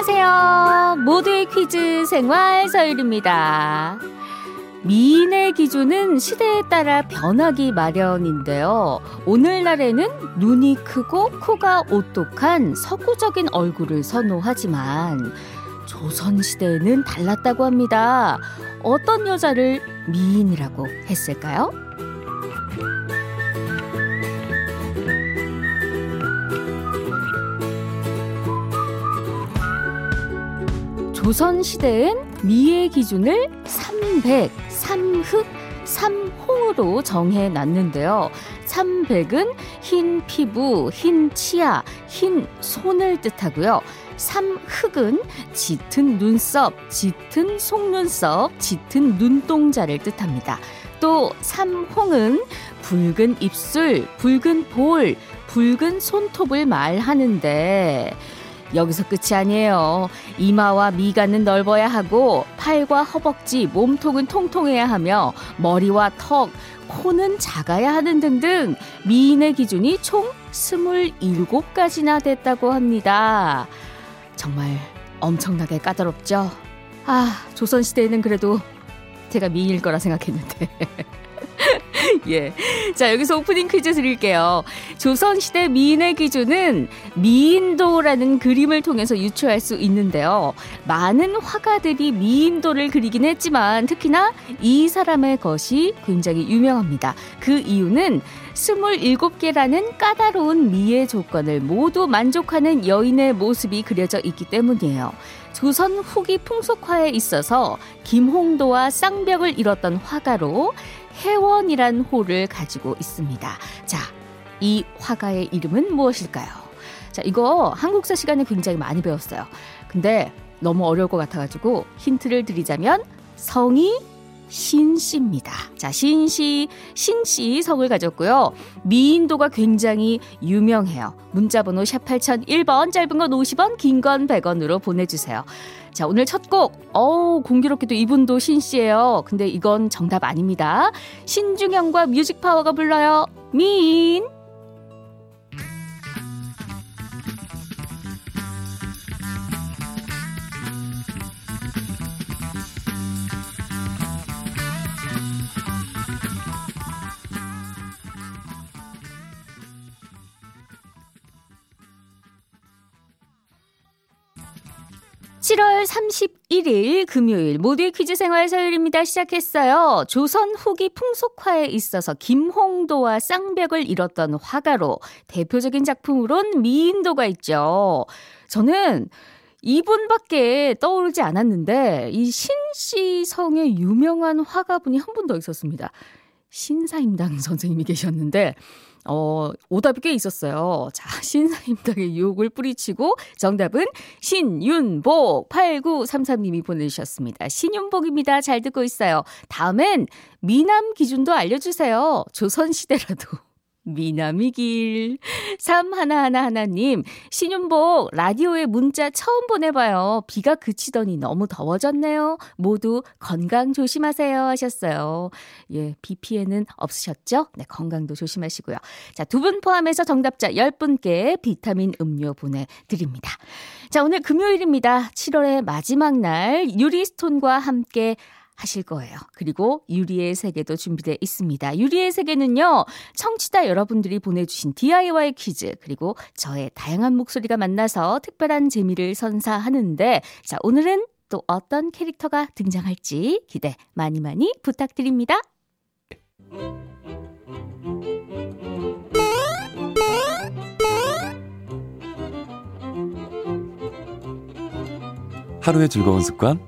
안녕하세요. 모두의 퀴즈 생활 서율입니다. 미인의 기준은 시대에 따라 변하기 마련인데요. 오늘날에는 눈이 크고 코가 오똑한 서구적인 얼굴을 선호하지만 조선시대에는 달랐다고 합니다. 어떤 여자를 미인이라고 했을까요? 조선시대엔 미의 기준을 삼백, 삼흑, 삼홍으로 정해 놨는데요. 삼백은 흰 피부, 흰 치아, 흰 손을 뜻하고요. 삼흑은 짙은 눈썹, 짙은 속눈썹, 짙은 눈동자를 뜻합니다. 또 삼홍은 붉은 입술, 붉은 볼, 붉은 손톱을 말하는데 여기서 끝이 아니에요. 이마와 미간은 넓어야 하고 팔과 허벅지, 몸통은 통통해야 하며 머리와 턱, 코는 작아야 하는 등등 미인의 기준이 총 27가지나 됐다고 합니다. 정말 엄청나게 까다롭죠? 아, 조선시대에는 그래도 제가 미인일 거라 생각했는데. 예. 자, 여기서 오프닝 퀴즈 드릴게요. 조선시대 미인의 기준은 미인도라는 그림을 통해서 유추할 수 있는데요. 많은 화가들이 미인도를 그리긴 했지만 특히나 이 사람의 것이 굉장히 유명합니다. 그 이유는 27개라는 까다로운 미의 조건을 모두 만족하는 여인의 모습이 그려져 있기 때문이에요. 조선 후기 풍속화에 있어서 김홍도와 쌍벽을 이뤘던 화가로 해원이란 호를 가지고 있습니다. 자, 이 화가의 이름은 무엇일까요? 자, 이거 한국사 시간에 굉장히 많이 배웠어요. 근데 너무 어려울 것 같아가지고 힌트를 드리자면 성이 신씨입니다. 자, 신씨, 신씨 성을 가졌고요. 미인도가 굉장히 유명해요. 문자번호 샵 8001번, 짧은 건 50원, 긴 건 100원으로 보내주세요. 자, 오늘 첫 곡. 어우, 공교롭게도 이분도 신씨예요. 근데 이건 정답 아닙니다. 신중현과 뮤직파워가 불러요. 미인. 7월 31일 금요일 모두의 퀴즈 생활 서열입니다. 시작했어요. 조선 후기 풍속화에 있어서 김홍도와 쌍벽을 이뤘던 화가로 대표적인 작품으론 미인도가 있죠. 저는 이분밖에 떠오르지 않았는데 이 신씨 성의 유명한 화가분이 한 분 더 있었습니다. 신사임당 선생님이 계셨는데 어, 오답이 꽤 있었어요. 자, 신사임당의 유혹을 뿌리치고 정답은 신윤복 8933님이 보내주셨습니다. 신윤복입니다. 잘 듣고 있어요. 다음엔 미남 기준도 알려주세요. 조선시대라도. 미남이길. 3111님, 신윤복, 라디오에 문자 처음 보내봐요. 비가 그치더니 너무 더워졌네요. 모두 건강 조심하세요. 하셨어요. 예, 비 피해는 없으셨죠? 네, 건강도 조심하시고요. 자, 두 분 포함해서 정답자 10분께 비타민 음료 보내드립니다. 자, 오늘 금요일입니다. 7월의 마지막 날, 유리스톤과 함께 하실 거예요. 그리고 유리의 세계도 준비되어 있습니다. 유리의 세계는요, 청취자 여러분들이 보내주신 DIY 퀴즈, 그리고 저의 다양한 목소리가 만나서 특별한 재미를 선사하는데, 자, 오늘은 또 어떤 캐릭터가 등장할지 기대 많이 많이 부탁드립니다. 하루의 즐거운 습관?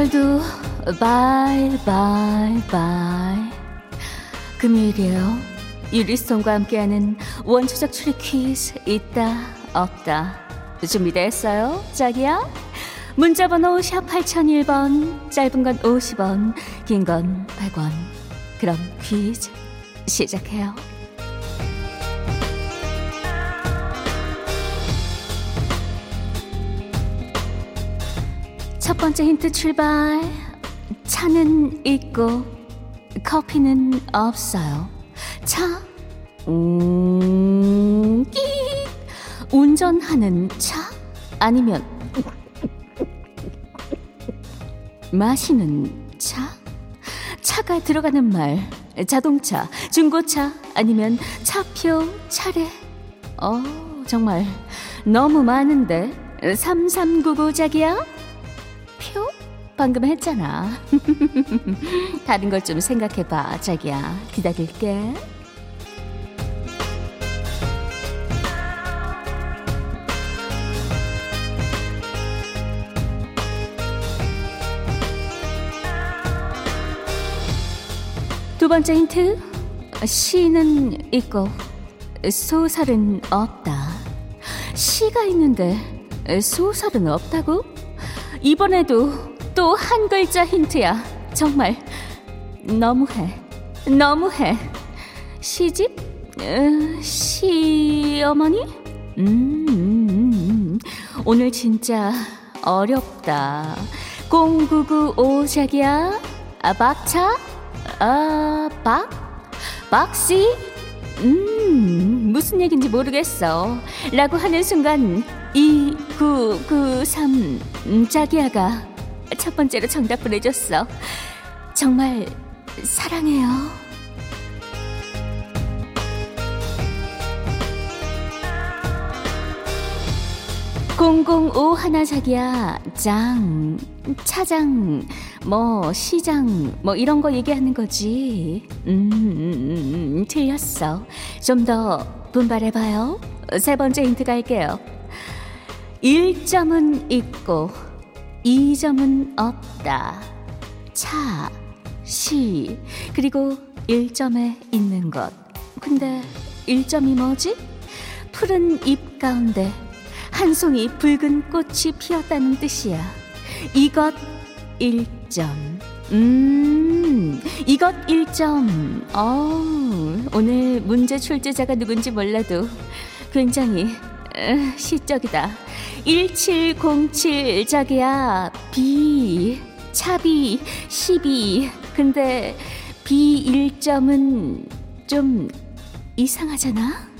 7월도 bye bye bye. 금요일이에요. 유리송과 함께하는 원초적 추리 퀴즈 있다 없다. 준비됐어요? 자기야? 문자번호 샵 8001번 짧은 건 50원 긴 건 100원. 그럼 퀴즈 시작해요 번째 힌트 출발. 차는 있고 커피는 없어요. 차, 음, 끼. 운전하는 차 아니면 마시는 차? 차가 들어가는 말. 자동차, 중고차 아니면 차표, 차례. 어, 정말 너무 많은데. 3399 자기야? 표? 방금 했잖아. 다른 걸 좀 생각해봐, 자기야. 기다릴게. 두 번째 힌트. 시는 있고 소설은 없다. 시가 있는데 소설은 없다고? 이번에도 또 한 글자 힌트야. 정말 너무해. 너무해. 시집? 어, 시어머니? 음, 음, 음. 오늘 진짜 어렵다. 0995 자기야? 아, 박차? 아, 박? 박씨? 음, 무슨 얘기인지 모르겠어. 라고 하는 순간 2993 음, 자기야가 첫 번째로 정답 보내줬어. 정말 사랑해요. 공공오 하나 자기야. 짱 차장 뭐 시장 뭐 이런 거 얘기하는 거지. 음, 음, 음, 음 틀렸어. 좀 더 분발해봐요. 세 번째 힌트 갈게요. 1점은 있고 2점은 없다 차, 시 그리고 1점에 있는 것 근데 1점이 뭐지? 푸른 잎 가운데 한 송이 붉은 꽃이 피었다는 뜻이야. 이것 1점. 음, 이것 1점. 어, 오늘 문제 출제자가 누군지 몰라도 굉장히 어, 시적이다. 1707 자기야. B. 차비 12. 근데 B 1점은 좀 이상하잖아?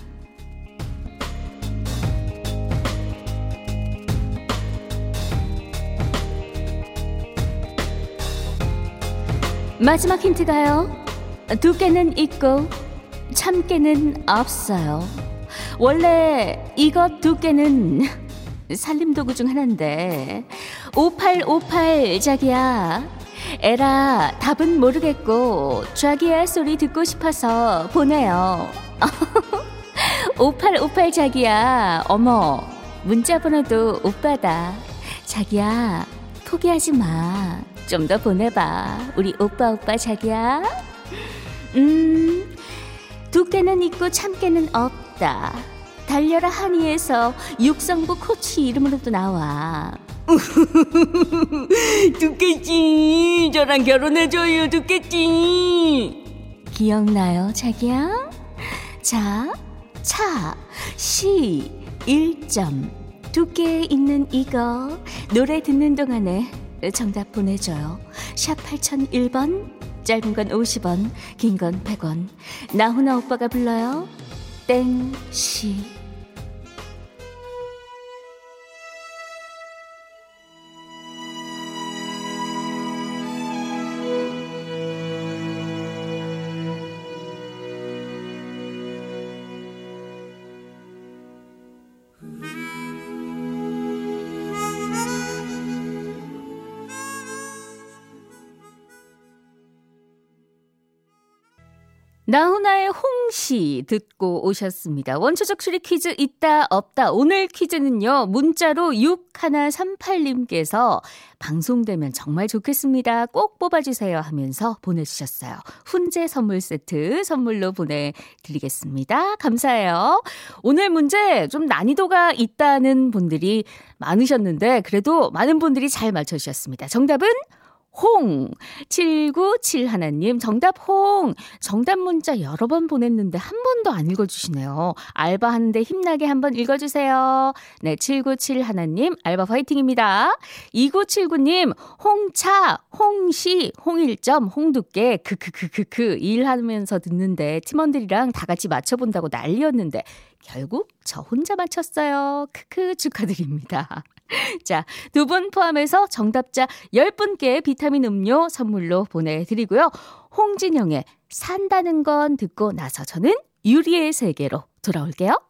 마지막 힌트가요. 두께는 있고 참깨는 없어요. 원래 이것 두께는 살림 도구 중 하나인데 5858 자기야 에라 답은 모르겠고 자기야 소리 듣고 싶어서 보내요 5858 자기야 어머 문자 번호도 오빠다 자기야 포기하지 마 좀 더 보내봐. 우리 오빠 오빠 자기야. 음, 두께는 있고 참깨는 없다. 달려라 한이에서 육성부 코치 이름으로도 나와. 두께지 저랑 결혼해줘요 두께지 기억나요 자기야? 자, 차, 시, 1점 두께에 있는 이거 노래 듣는 동안에 정답 보내줘요. 샵 8001번, 짧은 건 50원, 긴 건 100원. 나훈아 오빠가 불러요. 땡시. 나훈아의 홍시 듣고 오셨습니다. 원초적 추리 퀴즈 있다 없다. 오늘 퀴즈는요. 문자로 6138님께서 방송되면 정말 좋겠습니다. 꼭 뽑아주세요 하면서 보내주셨어요. 훈제 선물 세트 선물로 보내드리겠습니다. 감사해요. 오늘 문제 좀 난이도가 있다는 분들이 많으셨는데 그래도 많은 분들이 잘 맞춰주셨습니다. 정답은 홍. 797 하나님, 정답 홍. 정답 문자 여러 번 보냈는데 한 번도 안 읽어주시네요. 알바하는데 힘나게 한 번 읽어주세요. 네, 797 하나님, 알바 화이팅입니다. 2979님, 홍차, 홍시, 홍일점, 홍두깨, 크크크크크 일하면서 듣는데 팀원들이랑 다 같이 맞춰본다고 난리였는데 결국 저 혼자 맞췄어요. 크크 축하드립니다. 자, 두 분 포함해서 정답자 10분께 비타민 음료 선물로 보내드리고요. 홍진영의 산다는 건 듣고 나서 저는 유리의 세계로 돌아올게요.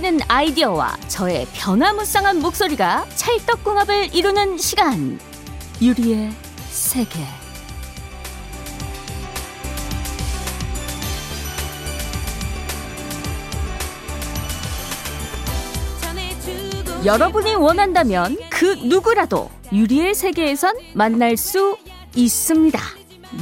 튀는 아이디어와 저의 변화무쌍한 목소리가 찰떡궁합을 이루는 시간. 유리의 세계. 여러분이 원한다면 그 누구라도 유리의 세계에선 만날 수 있습니다.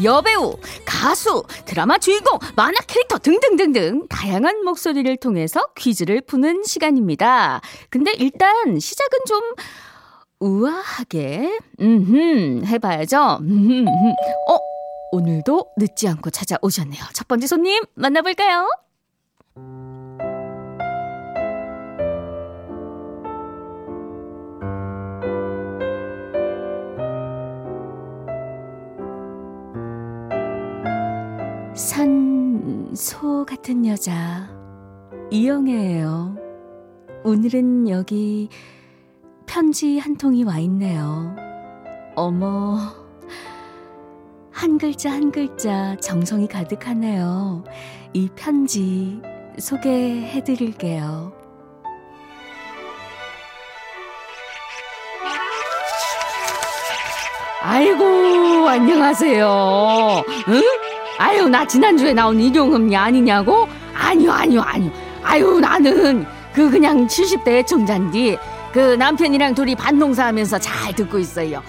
여배우, 가수, 드라마 주인공, 만화 캐릭터 등등등등 다양한 목소리를 통해서 퀴즈를 푸는 시간입니다. 근데 일단 시작은 좀 우아하게 음흠 해봐야죠. 음흠, 어 오늘도 늦지 않고 찾아오셨네요. 첫 번째 손님 만나볼까요? 산소 같은 여자 이영애예요. 오늘은 여기 편지 한 통이 와 있네요. 어머 한 글자 한 글자 정성이 가득하네요. 이 편지 소개해 드릴게요. 아이고 안녕하세요. 응? 아유 나 지난주에 나온 일용음이 아니냐고? 아니요 아니요 아니요. 아유 나는 그 그냥 70대 애청자인데 그 남편이랑 둘이 반농사 하면서 잘 듣고 있어요.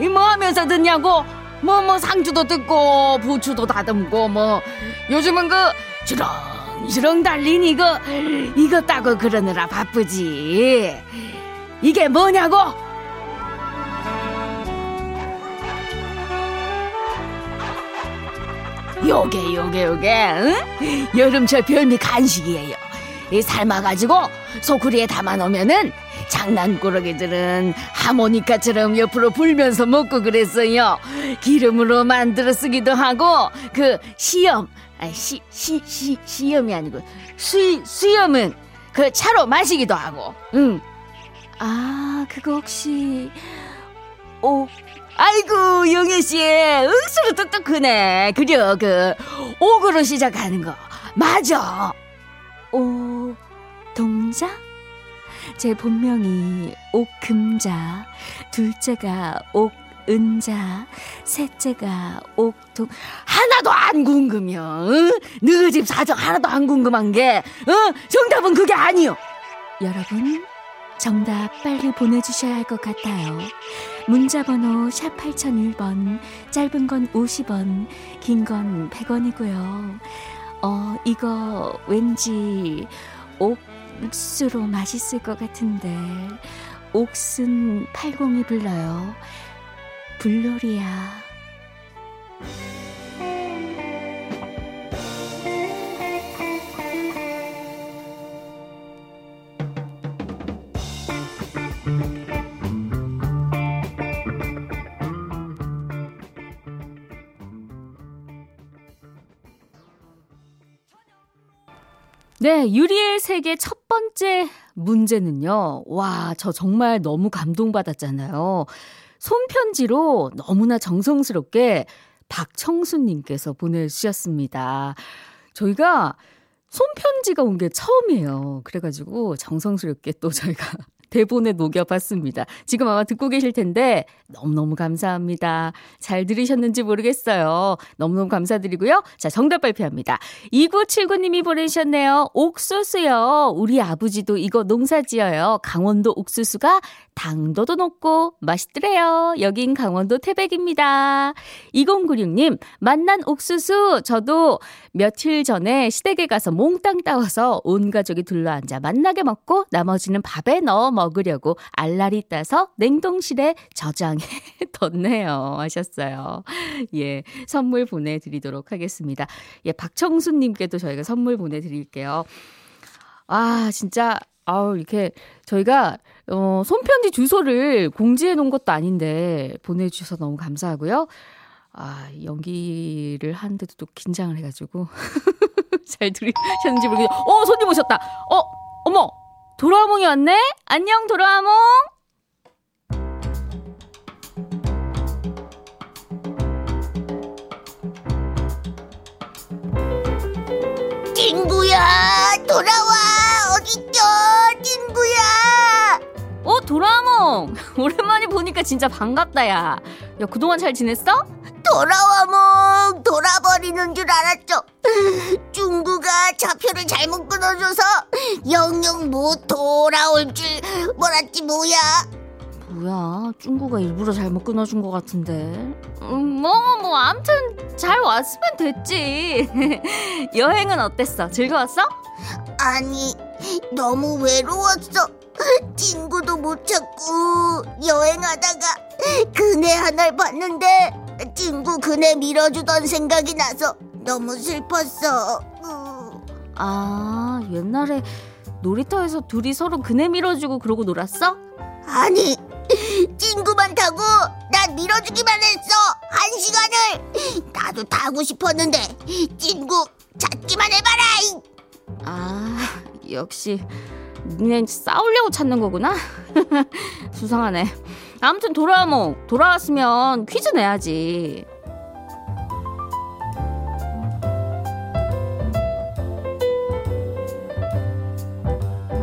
이 뭐 하면서 듣냐고? 뭐뭐 상주도 듣고 부추도 다듬고 뭐 요즘은 그 주렁주렁 달린 이거 이거 따고 그러느라 바쁘지. 이게 뭐냐고? 요게 요게 요게 응? 여름철 별미 간식이에요. 이 삶아가지고 소쿠리에 담아놓으면은 장난꾸러기들은 하모니카처럼 옆으로 불면서 먹고 그랬어요. 기름으로 만들어 쓰기도 하고 그 시염 아니 시 시 시 시염이 아니고 수 수염은 그 차로 마시기도 하고. 응. 아 그거 혹시 오 아이고 영애 씨 억수로 똑똑하네. 그려 그 옥으로 시작하는 거 맞아. 오 동자? 제 본명이 옥금자, 둘째가 옥은자, 셋째가 옥동 하나도 안 궁금해요. 응? 너희 집 사정 하나도 안 궁금한 게 어? 정답은 그게 아니요. 여러분 정답 빨리 보내주셔야 할 것 같아요. 문자번호 샵 8001번, 짧은 건 50원, 긴 건 100원이고요. 어, 이거 왠지 옥수로 맛있을 것 같은데, 옥슨 80이 불러요. 불놀이야. 네, 유리의 세계 첫 번째 문제는요. 와, 저 정말 너무 감동받았잖아요. 손편지로 너무나 정성스럽게 박청수님께서 보내주셨습니다. 저희가 손편지가 온 게 처음이에요. 그래가지고 정성스럽게 또 저희가 대본에 녹여봤습니다. 지금 아마 듣고 계실 텐데 너무너무 감사합니다. 잘 들으셨는지 모르겠어요. 너무너무 감사드리고요. 자, 정답 발표합니다. 2979님이 보내주셨네요. 옥수수요. 우리 아버지도 이거 농사 지어요. 강원도 옥수수가 당도도 높고 맛있더래요. 여긴 강원도 태백입니다. 2096님, 만난 옥수수 저도 며칠 전에 시댁에 가서 몽땅 따와서 온 가족이 둘러앉아 만나게 먹고 나머지는 밥에 넣어 먹으려고 알라리 따서 냉동실에 저장해 뒀네요. 하셨어요. 예, 선물 보내드리도록 하겠습니다. 예, 박청수님께도 저희가 선물 보내드릴게요. 아, 진짜, 아우, 이렇게 저희가, 어, 손편지 주소를 공지해 놓은 것도 아닌데 보내주셔서 너무 감사하고요. 아, 연기를 하는데도 또 긴장을 해가지고. 잘 들으셨는지 모르겠어요. 어, 손님 오셨다. 어, 어머! 도라몽이 왔네? 안녕, 도라몽! 친구야, 돌아와! 어딨죠? 친구야! 어, 도라몽! 오랜만에 보니까 진짜 반갑다, 야. 야, 그동안 잘 지냈어? 돌아와, 몽! 돌아버리는 줄 알았죠? 중구가 좌표를 잘못 끊어줘서 영영 못 돌아올 줄 몰랐지, 뭐야? 뭐야, 중구가 일부러 잘못 끊어준 것 같은데. 음, 뭐, 뭐, 암튼 잘 왔으면 됐지. 여행은 어땠어? 즐거웠어? 아니, 너무 외로웠어. 친구도 못 찾고 여행하다가 그네 하나를 봤는데 친구 그네 밀어주던 생각이 나서 너무 슬펐어. 음. 아, 옛날에 놀이터에서 둘이 서로 그네 밀어주고 그러고 놀았어? 아니, 친구만 타고 난 밀어주기만 했어. 한 시간을. 나도 타고 싶었는데 친구 찾기만 해봐라. 아, 역시 니네 싸우려고 찾는 거구나. 수상하네. 아무튼 돌아와몽 돌아왔으면 퀴즈 내야지.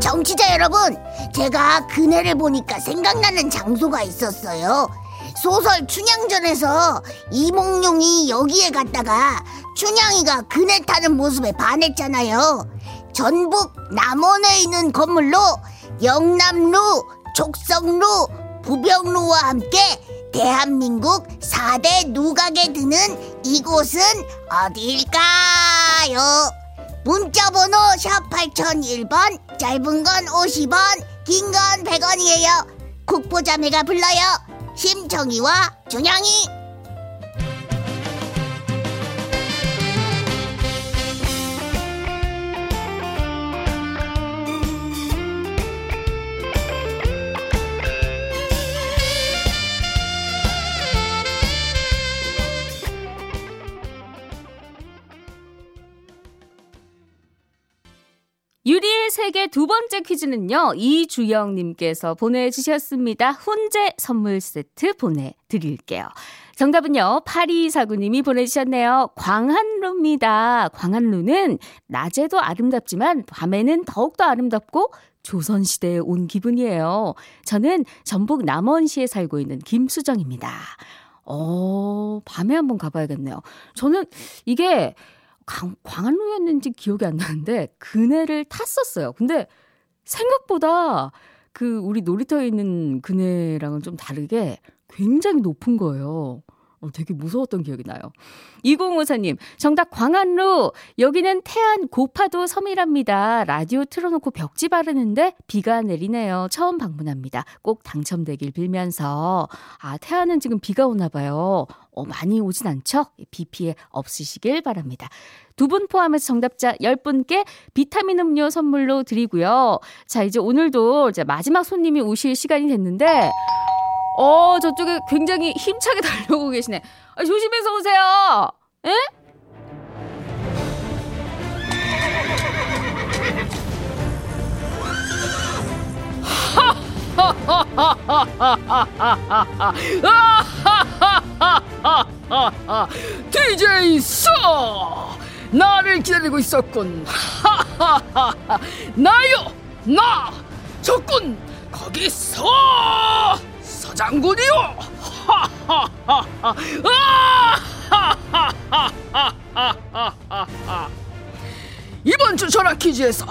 정치자 여러분, 제가 그네를 보니까 생각나는 장소가 있었어요. 소설 춘향전에서 이몽룡이 여기에 갔다가 춘향이가 그네 타는 모습에 반했잖아요. 전북 남원에 있는 건물로 영남루, 족성루, 부병루와 함께 대한민국 4대 누각에 드는 이곳은 어디일까요? 문자번호 샵 8001번 짧은 건 50원 긴 건 100원이에요. 국보자매가 불러요. 심청이와 준영이 세계 두 번째 퀴즈는요, 이주영님께서 보내주셨습니다. 훈제 선물 세트 보내드릴게요. 정답은요, 8249님이 보내주셨네요. 광한루입니다. 광한루는 낮에도 아름답지만 밤에는 더욱더 아름답고 조선시대에 온 기분이에요. 저는 전북 남원시에 살고 있는 김수정입니다. 어, 밤에 한번 가봐야겠네요. 저는 이게 광, 광안루였는지 기억이 안 나는데 그네를 탔었어요. 근데 생각보다 그 우리 놀이터에 있는 그네랑은 좀 다르게 굉장히 높은 거예요. 어, 되게 무서웠던 기억이 나요. 2054님, 정답 광안루. 여기는 태안 고파도 섬이랍니다. 라디오 틀어놓고 벽지 바르는데 비가 내리네요. 처음 방문합니다. 꼭 당첨되길 빌면서. 아, 태안은 지금 비가 오나 봐요. 어, 많이 오진 않죠? 비 피해 없으시길 바랍니다. 두 분 포함해서 정답자 10분께 비타민 음료 선물로 드리고요. 자, 이제 오늘도 이제 마지막 손님이 오실 시간이 됐는데, 어, 저쪽에 굉장히 힘차게 달려오고 계시네. 아, 조심해서 오세요. 에? DJ 써 나를 기다리고 있었군 나요 나 적군 거기 서서 장군이요! 이번 주 전화 퀴즈에서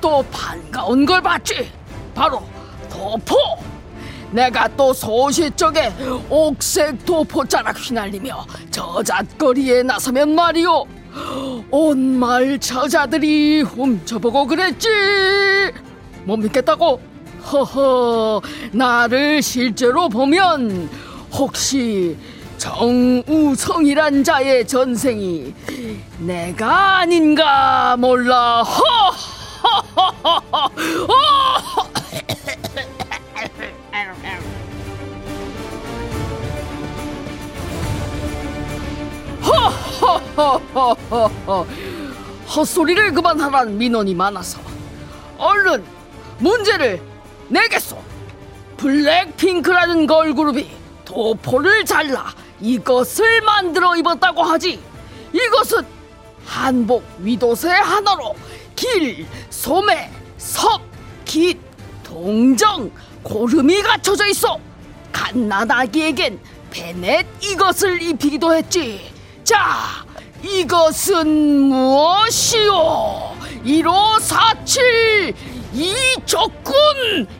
또 반가운 걸 봤지. 바로 도포! 내가 또 소시적에 옥색 도포자락 휘날리며 저잣거리에 나서면 말이오. 온 마을 처자들이 훔쳐보고 그랬지. 못 믿겠다고? 허허 나를 실제로 보면 혹시 정우성이란 자의 전생이 내가 아닌가 몰라. 허허허허 허허허허 헛소리를 그만하란 민원이 많아서 얼른 문제를 내겠소 블랙핑크라는 걸그룹이 도포를 잘라 이것을 만들어 입었다고 하지. 이것은 한복 위도새 하나로 길, 소매, 섭, 깃, 동정, 고름이 갖춰져 있어 갓나다기에겐 베넷 이것을 입히기도 했지. 자 이것은 무엇이오? 1547 이 적군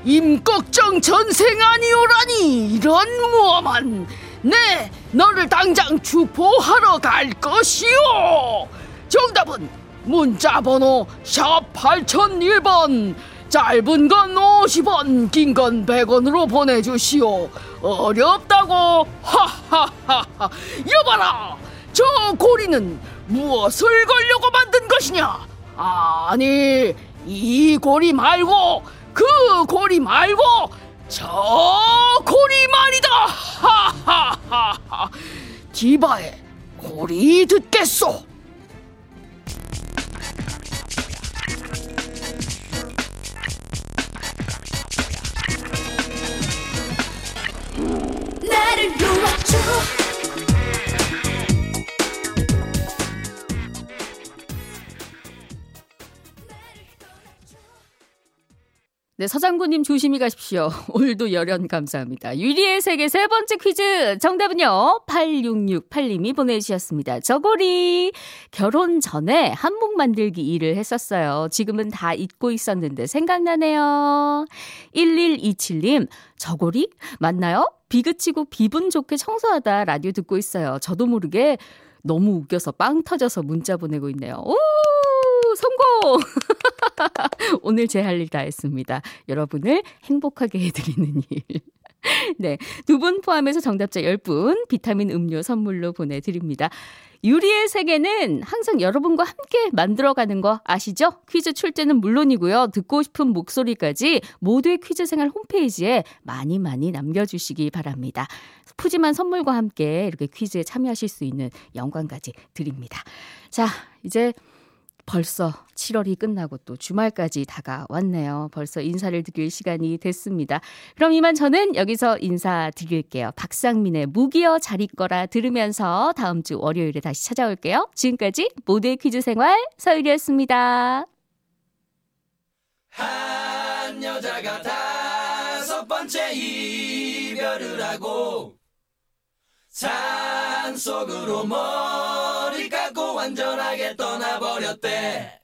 임꺽정 전생 아니오라니 이런 무엄한 네 너를 당장 주포하러 갈 것이오. 정답은 문자번호 샵 8001번. 짧은 건 50원 긴 건 100원으로 보내주시오. 어렵다고. 하하하하. 여봐라 저 고리는 무엇을 걸려고 만든 것이냐? 아니 이 고리 말고 그 고리 말고 저 고리 말이다! 하하하하! 디바의 고리 듣겠소! 나를 놓아줘 네, 서장군님 조심히 가십시오. 오늘도 열연 감사합니다. 유리의 세계 세 번째 퀴즈 정답은요. 8668님이 보내주셨습니다. 저고리 결혼 전에 한복 만들기 일을 했었어요. 지금은 다 잊고 있었는데 생각나네요. 1127님 저고리 맞나요? 비그치고 기분 좋게 청소하다 라디오 듣고 있어요. 저도 모르게 너무 웃겨서 빵 터져서 문자 보내고 있네요. 오! 성공! 오늘 제 할 일 다 했습니다. 여러분을 행복하게 해드리는 일. 네. 두 분 포함해서 정답자 10분 비타민 음료 선물로 보내드립니다. 유리의 세계는 항상 여러분과 함께 만들어가는 거 아시죠? 퀴즈 출제는 물론이고요. 듣고 싶은 목소리까지 모두의 퀴즈 생활 홈페이지에 많이 많이 남겨주시기 바랍니다. 푸짐한 선물과 함께 이렇게 퀴즈에 참여하실 수 있는 영광까지 드립니다. 자, 이제 벌써 7월이 끝나고 또 주말까지 다가왔네요. 벌써 인사를 드릴 시간이 됐습니다. 그럼 이만 저는 여기서 인사드릴게요. 박상민의 무기여 잘 있거라 들으면서 다음 주 월요일에 다시 찾아올게요. 지금까지 모두의 퀴즈 생활 서유리였습니다. 한 여자가 다섯 번째 이별을 하고 산 속으로 머리 감고 완전하게 떠나버렸대